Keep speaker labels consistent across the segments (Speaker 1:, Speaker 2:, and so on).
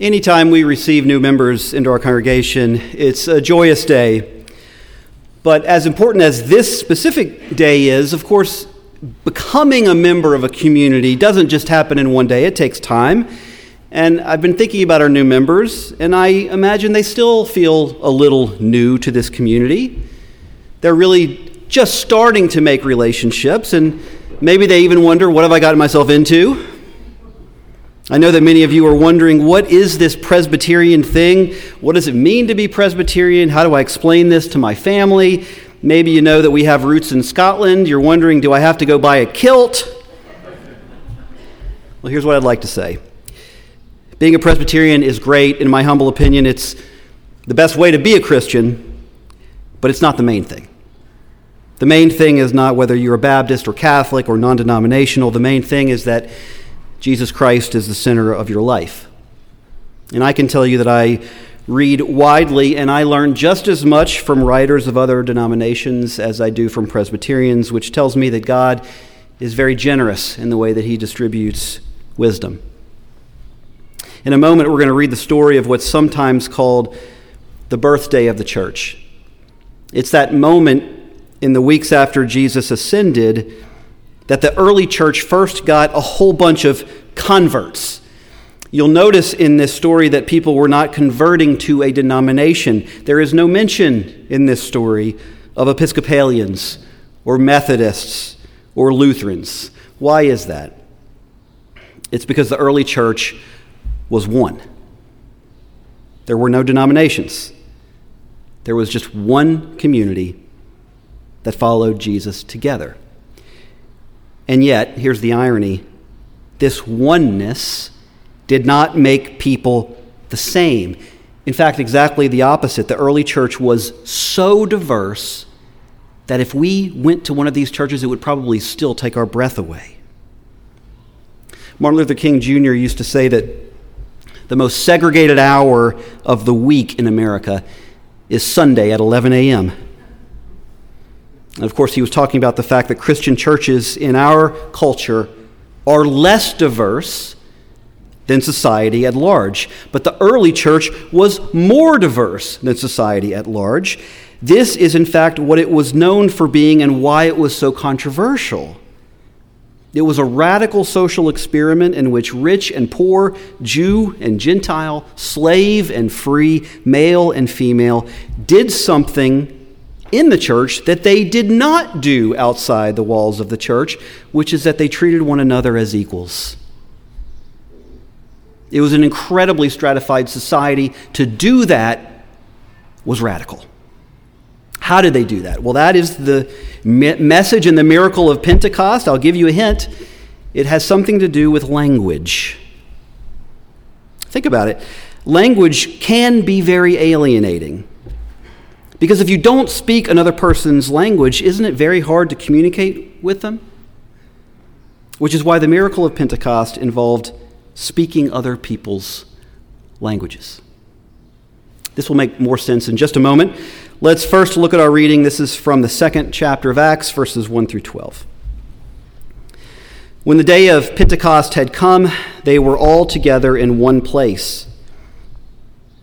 Speaker 1: Anytime we receive new members into our congregation, it's a joyous day. But as important as this specific day is, of course, becoming a member of a community doesn't just happen in one day, it takes time. And I've been thinking about our new members, and I imagine they still feel a little new to this community. They're really just starting to make relationships, and maybe they even wonder, what have I gotten myself into? I know that many of you are wondering what is this Presbyterian thing? What does it mean to be Presbyterian? How do I explain this to my family? Maybe you know that we have roots in Scotland. You're wondering, do I have to go buy a kilt? Well, here's what I'd like to say Being a Presbyterian is great. In my humble opinion, it's the best way to be a Christian, but it's not the main thing. The main thing is not whether you're a Baptist or Catholic or non denominational. The main thing is that Jesus Christ is the center of your life. And I can tell you that I read widely and I learn just as much from writers of other denominations as I do from Presbyterians, which tells me that God is very generous in the way that he distributes wisdom. In a moment, we're going to read the story of what's sometimes called the birthday of the church. It's that moment in the weeks after Jesus ascended that the early church first got a whole bunch of converts. You'll notice in this story that people were not converting to a denomination. There is no mention in this story of Episcopalians or Methodists or Lutherans. Why is that? It's because the early church was one. There were no denominations, there was just one community that followed Jesus together. And yet, here's the irony this oneness did not make people the same. In fact, exactly the opposite. The early church was so diverse that if we went to one of these churches, it would probably still take our breath away. Martin Luther King Jr. used to say that the most segregated hour of the week in America is Sunday at 11 a.m. And of course, he was talking about the fact that Christian churches in our culture are less diverse than society at large. But the early church was more diverse than society at large. This is, in fact, what it was known for being and why it was so controversial. It was a radical social experiment in which rich and poor, Jew and Gentile, slave and free, male and female, did something in the church that they did not do outside the walls of the church, which is that they treated one another as equals. It was an incredibly stratified society. To do that was radical. How did they do that? Well, that is the me- message and the miracle of Pentecost. I'll give you a hint. It has something to do with language. Think about it. Language can be very alienating. Because if you don't speak another person's language, isn't it very hard to communicate with them? Which is why the miracle of Pentecost involved speaking other people's languages. This will make more sense in just a moment. Let's first look at our reading. This is from the second chapter of Acts, verses 1 through 12. When the day of Pentecost had come, they were all together in one place.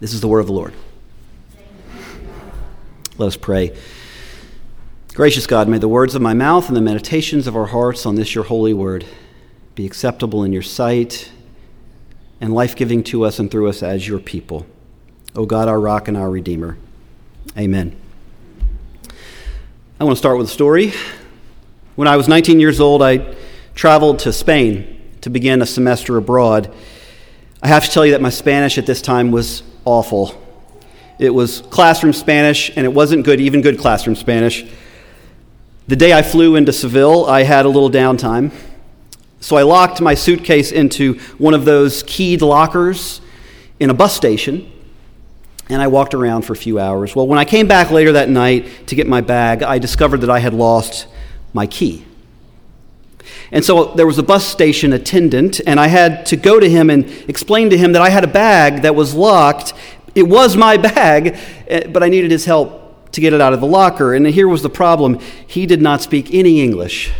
Speaker 1: This is the word of the Lord. Let us pray. Gracious God, may the words of my mouth and the meditations of our hearts on this your holy word be acceptable in your sight and life giving to us and through us as your people. O God, our rock and our redeemer. Amen. I want to start with a story. When I was 19 years old, I traveled to Spain to begin a semester abroad. I have to tell you that my Spanish at this time was awful. It was classroom Spanish, and it wasn't good, even good classroom Spanish. The day I flew into Seville, I had a little downtime. So I locked my suitcase into one of those keyed lockers in a bus station, and I walked around for a few hours. Well, when I came back later that night to get my bag, I discovered that I had lost my key. And so there was a bus station attendant, and I had to go to him and explain to him that I had a bag that was locked it was my bag, eh, but I needed his help to get it out of the locker. And here was the problem he did not speak any English.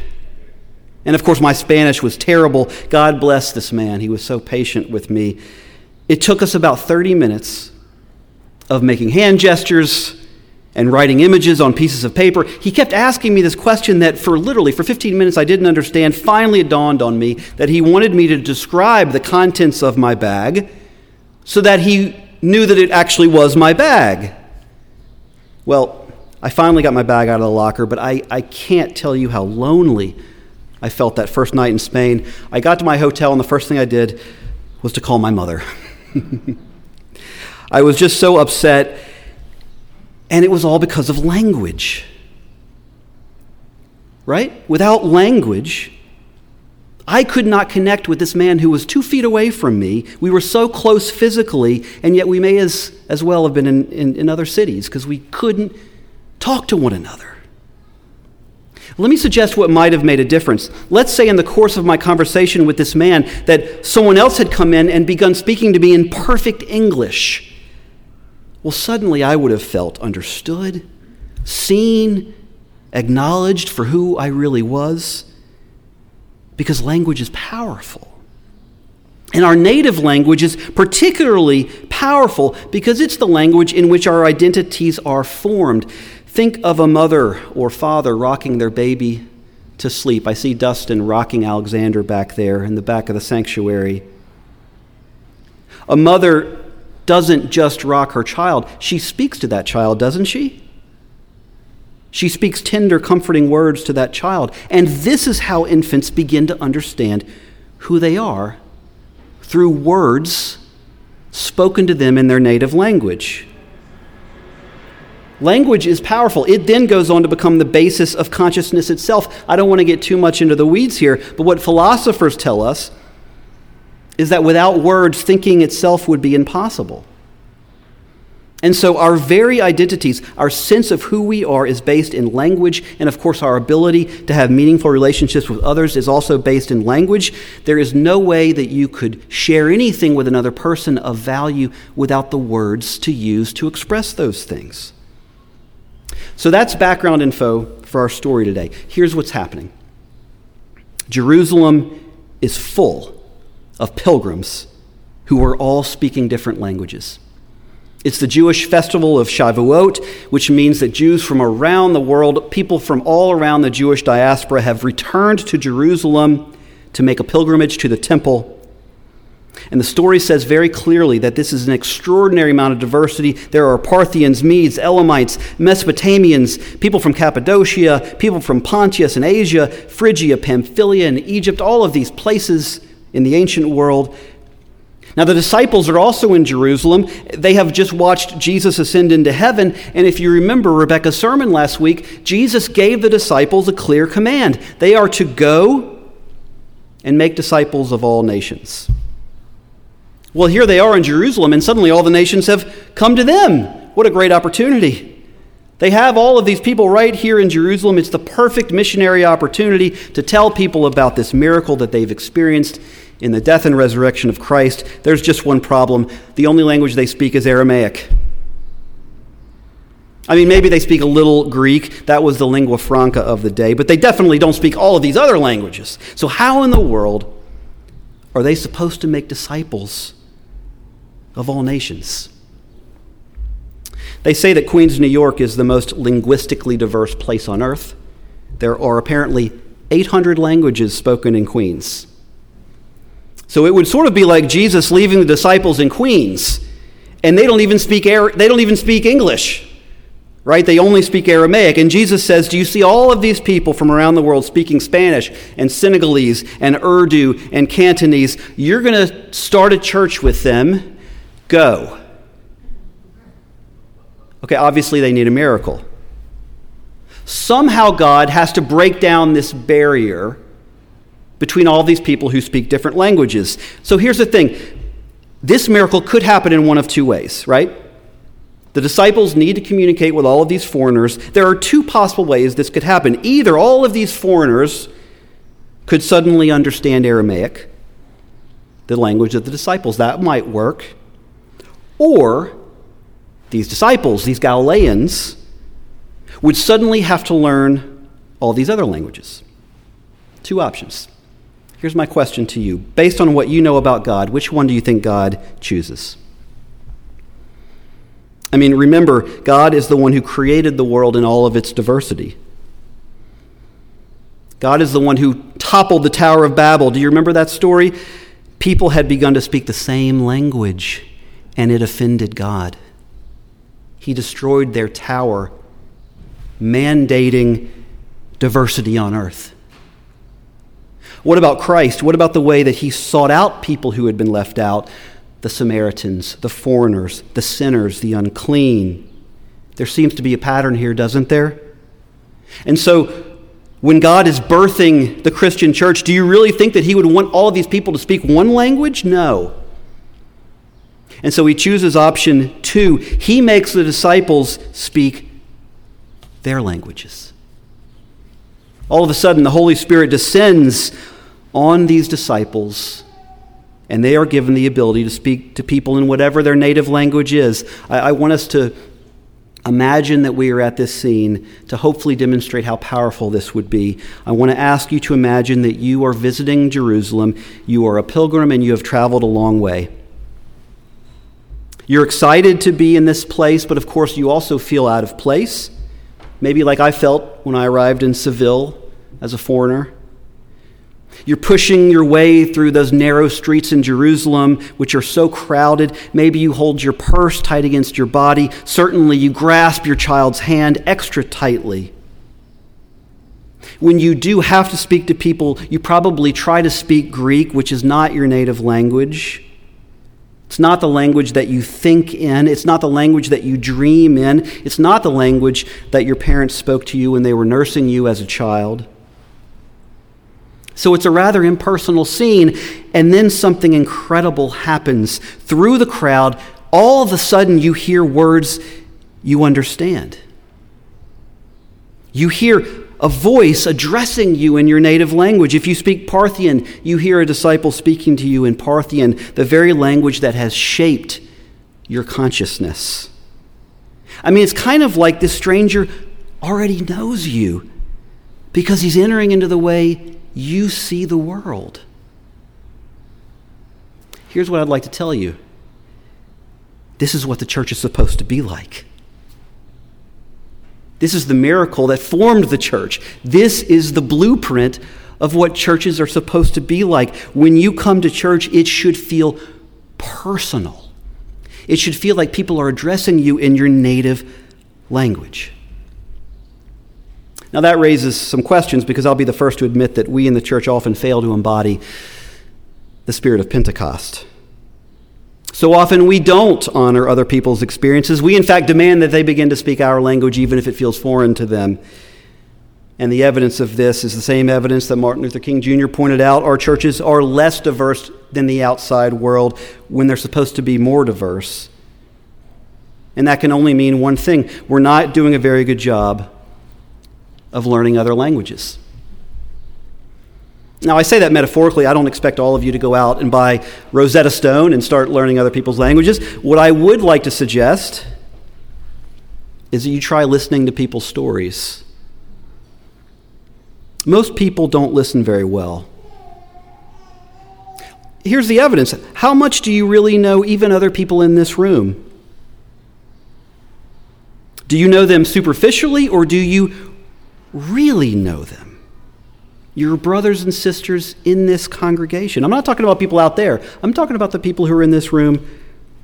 Speaker 1: And of course, my Spanish was terrible. God bless this man. He was so patient with me. It took us about 30 minutes of making hand gestures and writing images on pieces of paper. He kept asking me this question that for literally for 15 minutes I didn't understand. Finally it dawned on me that he wanted me to describe the contents of my bag so that he knew that it actually was my bag. Well, I finally got my bag out of the locker, but I, I can't tell you how lonely I felt that first night in Spain. I got to my hotel, and the first thing I did was to call my mother. I was just so upset, and it was all because of language. Right? Without language, I could not connect with this man who was two feet away from me. We were so close physically, and yet we may as, as well have been in, in, in other cities because we couldn't talk to one another. Let me suggest what might have made a difference. Let's say, in the course of my conversation with this man, that someone else had come in and begun speaking to me in perfect English. Well, suddenly I would have felt understood, seen, acknowledged for who I really was because language is powerful. And our native language is particularly powerful because it's the language in which our identities are formed. Think of a mother or father rocking their baby to sleep. I see Dustin rocking Alexander back there in the back of the sanctuary. A mother doesn't just rock her child, she speaks to that child, doesn't she? She speaks tender, comforting words to that child. And this is how infants begin to understand who they are through words spoken to them in their native language. Language is powerful. It then goes on to become the basis of consciousness itself. I don't want to get too much into the weeds here, but what philosophers tell us is that without words, thinking itself would be impossible. And so, our very identities, our sense of who we are, is based in language. And of course, our ability to have meaningful relationships with others is also based in language. There is no way that you could share anything with another person of value without the words to use to express those things. So, that's background info for our story today. Here's what's happening Jerusalem is full of pilgrims who were all speaking different languages. It's the Jewish festival of Shavuot, which means that Jews from around the world, people from all around the Jewish diaspora, have returned to Jerusalem to make a pilgrimage to the temple. And the story says very clearly that this is an extraordinary amount of diversity. There are Parthians, Medes, Elamites, Mesopotamians, people from Cappadocia, people from Pontus and Asia, Phrygia, Pamphylia, and Egypt, all of these places in the ancient world now, the disciples are also in Jerusalem. They have just watched Jesus ascend into heaven. And if you remember Rebecca's sermon last week, Jesus gave the disciples a clear command they are to go and make disciples of all nations. Well, here they are in Jerusalem, and suddenly all the nations have come to them. What a great opportunity! They have all of these people right here in Jerusalem. It's the perfect missionary opportunity to tell people about this miracle that they've experienced in the death and resurrection of Christ, there's just one problem. The only language they speak is Aramaic. I mean, maybe they speak a little Greek. That was the lingua franca of the day, but they definitely don't speak all of these other languages. So, how in the world are they supposed to make disciples of all nations? They say that Queens, New York is the most linguistically diverse place on earth. There are apparently 800 languages spoken in Queens. So it would sort of be like Jesus leaving the disciples in Queens, and they don't even speak, they don't even speak English right? They only speak Aramaic. And Jesus says, Do you see all of these people from around the world speaking Spanish and Senegalese and Urdu and Cantonese? You're going to start a church with them. Go. Okay, obviously they need a miracle. Somehow God has to break down this barrier between all these people who speak different languages. So here's the thing this miracle could happen in one of two ways, right? The disciples need to communicate with all of these foreigners. There are two possible ways this could happen. Either all of these foreigners could suddenly understand Aramaic, the language of the disciples. That might work. Or these disciples, these Galileans, would suddenly have to learn all these other languages. Two options. Here's my question to you. Based on what you know about God, which one do you think God chooses? I mean, remember, God is the one who created the world in all of its diversity. God is the one who toppled the Tower of Babel. Do you remember that story? People had begun to speak the same language, and it offended God. He destroyed their tower, mandating diversity on earth. What about Christ? What about the way that he sought out people who had been left out? the Samaritans, the foreigners, the sinners, the unclean. There seems to be a pattern here, doesn't there? And so, when God is birthing the Christian church, do you really think that He would want all of these people to speak one language? No. And so He chooses option two. He makes the disciples speak their languages. All of a sudden, the Holy Spirit descends on these disciples and they are given the ability to speak to people in whatever their native language is. I, I, want us to imagine that we are at this scene to hopefully demonstrate how powerful this would be. I want to ask you to imagine that you are visiting Jerusalem, you are a pilgrim, and you have traveled a long way. You're excited to be in this place, but of course, you also feel out of place. Maybe like I felt when I arrived in Seville as a foreigner. You're pushing your way through those narrow streets in Jerusalem, which are so crowded. Maybe you hold your purse tight against your body. Certainly, you grasp your child's hand extra tightly. When you do have to speak to people, you probably try to speak Greek, which is not your native language. It's not the language that you think in. It's not the language that you dream in. It's not the language that your parents spoke to you when they were nursing you as a child. So it's a rather impersonal scene, and then something incredible happens. Through the crowd, all of a sudden you hear words you understand. You hear a voice addressing you in your native language. If you speak Parthian, you hear a disciple speaking to you in Parthian, the very language that has shaped your consciousness. I mean, it's kind of like this stranger already knows you because he's entering into the way you see the world. Here's what I'd like to tell you this is what the church is supposed to be like. This is the miracle that formed the church. This is the blueprint of what churches are supposed to be like. When you come to church, it should feel personal. It should feel like people are addressing you in your native language. Now, that raises some questions because I'll be the first to admit that we in the church often fail to embody the spirit of Pentecost. So often we don't honor other people's experiences. We, in fact, demand that they begin to speak our language even if it feels foreign to them. And the evidence of this is the same evidence that Martin Luther King Jr. pointed out. Our churches are less diverse than the outside world when they're supposed to be more diverse. And that can only mean one thing we're not doing a very good job of learning other languages. Now, I say that metaphorically. I don't expect all of you to go out and buy Rosetta Stone and start learning other people's languages. What I would like to suggest is that you try listening to people's stories. Most people don't listen very well. Here's the evidence. How much do you really know even other people in this room? Do you know them superficially or do you really know them? Your brothers and sisters in this congregation. I'm not talking about people out there, I'm talking about the people who are in this room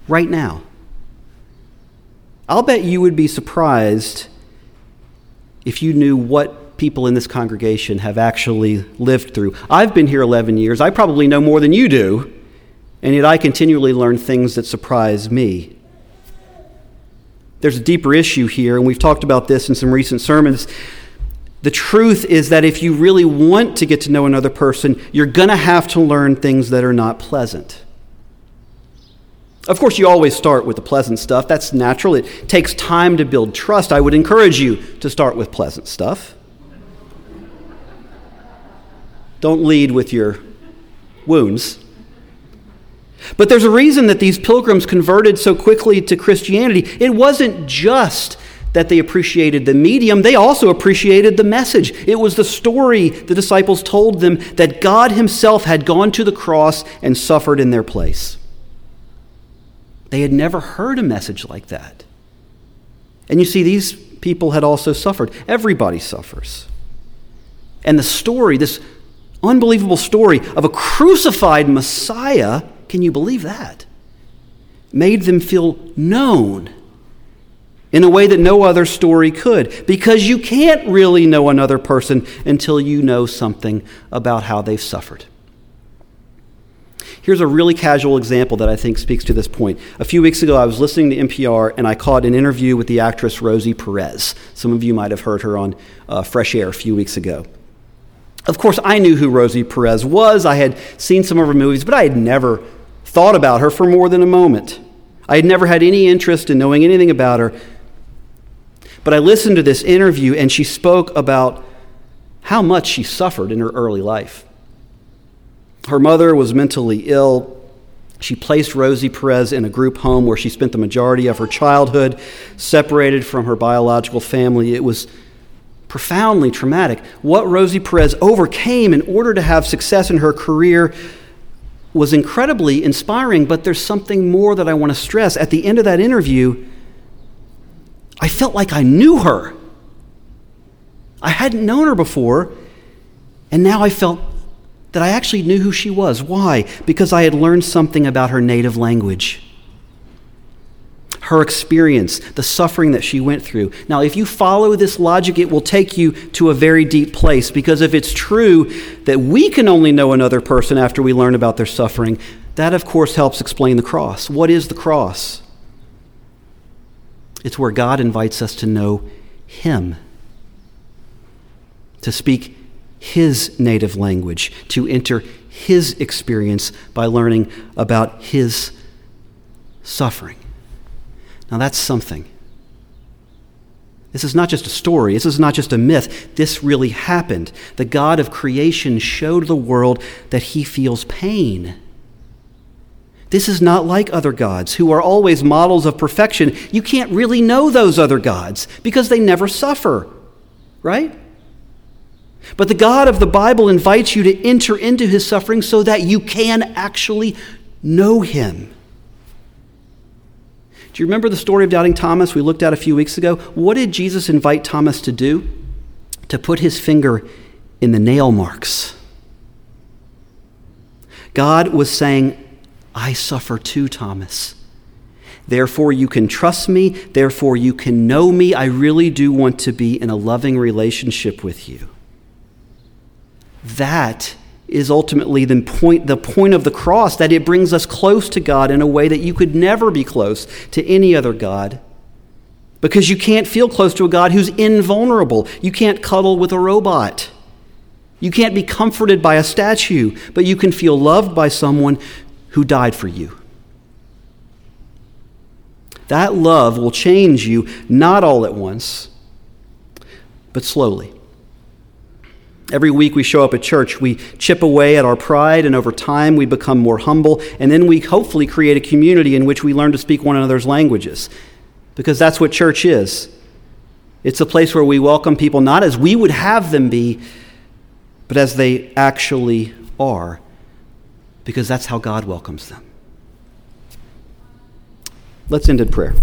Speaker 1: right now. I'll bet you would be surprised if you knew what people in this congregation have actually lived through. I've been here 11 years. I probably know more than you do, and yet I continually learn things that surprise me. There's a deeper issue here, and we've talked about this in some recent sermons. The truth is that if you really want to get to know another person, you're going to have to learn things that are not pleasant. Of course, you always start with the pleasant stuff. That's natural. It takes time to build trust. I would encourage you to start with pleasant stuff. Don't lead with your wounds. But there's a reason that these pilgrims converted so quickly to Christianity. It wasn't just that they appreciated the medium, they also appreciated the message. It was the story the disciples told them that God Himself had gone to the cross and suffered in their place. They had never heard a message like that. And you see, these people had also suffered. Everybody suffers. And the story, this unbelievable story of a crucified Messiah, can you believe that? Made them feel known in a way that no other story could, because you can't really know another person until you know something about how they've suffered. Here's a really casual example that I think speaks to this point. A few weeks ago, I was listening to NPR and I caught an interview with the actress Rosie Perez. Some of you might have heard her on uh, Fresh Air a few weeks ago. Of course, I knew who Rosie Perez was. I had seen some of her movies, but I had never thought about her for more than a moment. I had never had any interest in knowing anything about her. But I listened to this interview, and she spoke about how much she suffered in her early life. Her mother was mentally ill. She placed Rosie Perez in a group home where she spent the majority of her childhood, separated from her biological family. It was profoundly traumatic. What Rosie Perez overcame in order to have success in her career was incredibly inspiring, but there's something more that I want to stress. At the end of that interview, I felt like I knew her. I hadn't known her before, and now I felt that I actually knew who she was. Why? Because I had learned something about her native language her experience, the suffering that she went through. Now, if you follow this logic, it will take you to a very deep place because if it's true that we can only know another person after we learn about their suffering, that of course helps explain the cross. What is the cross? It's where God invites us to know Him, to speak His native language, to enter His experience by learning about His suffering. Now that's something. This is not just a story. This is not just a myth. This really happened. The God of creation showed the world that he feels pain. This is not like other gods who are always models of perfection. You can't really know those other gods because they never suffer, right? But the God of the Bible invites you to enter into his suffering so that you can actually know him. Do you remember the story of doubting Thomas we looked at a few weeks ago? What did Jesus invite Thomas to do? To put his finger in the nail marks. God was saying, I suffer too, Thomas. Therefore, you can trust me. Therefore, you can know me. I really do want to be in a loving relationship with you. That is ultimately the point, the point of the cross, that it brings us close to God in a way that you could never be close to any other God. Because you can't feel close to a God who's invulnerable. You can't cuddle with a robot. You can't be comforted by a statue, but you can feel loved by someone who died for you. That love will change you not all at once, but slowly. Every week we show up at church, we chip away at our pride, and over time we become more humble, and then we hopefully create a community in which we learn to speak one another's languages. Because that's what church is It's a place where we welcome people not as we would have them be, but as they actually are, because that's how God welcomes them. Let's end in prayer.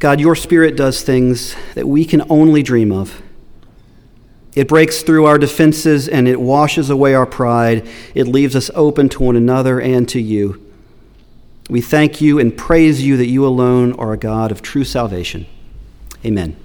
Speaker 1: God, your Spirit does things that we can only dream of. It breaks through our defenses and it washes away our pride. It leaves us open to one another and to you. We thank you and praise you that you alone are a God of true salvation. Amen.